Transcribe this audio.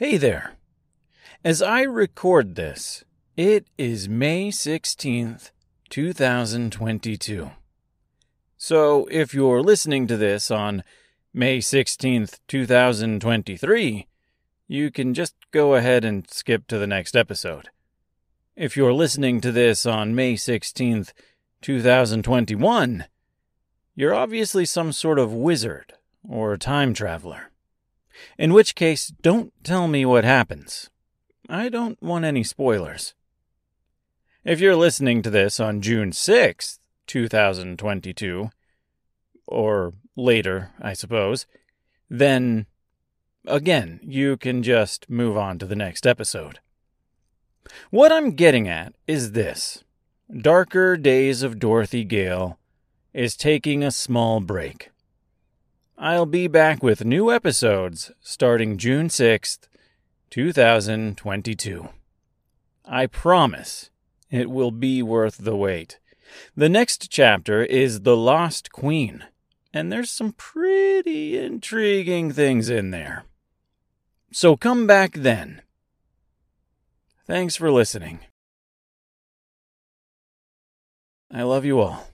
Hey there. As I record this, it is May 16th, 2022. So if you're listening to this on May 16th, 2023, you can just go ahead and skip to the next episode. If you're listening to this on May 16th, 2021, you're obviously some sort of wizard or time traveler. In which case, don't tell me what happens. I don't want any spoilers. If you're listening to this on June 6th, 2022, or later, I suppose, then again, you can just move on to the next episode. What I'm getting at is this Darker Days of Dorothy Gale is taking a small break. I'll be back with new episodes starting June 6th, 2022. I promise it will be worth the wait. The next chapter is The Lost Queen, and there's some pretty intriguing things in there. So come back then. Thanks for listening. I love you all.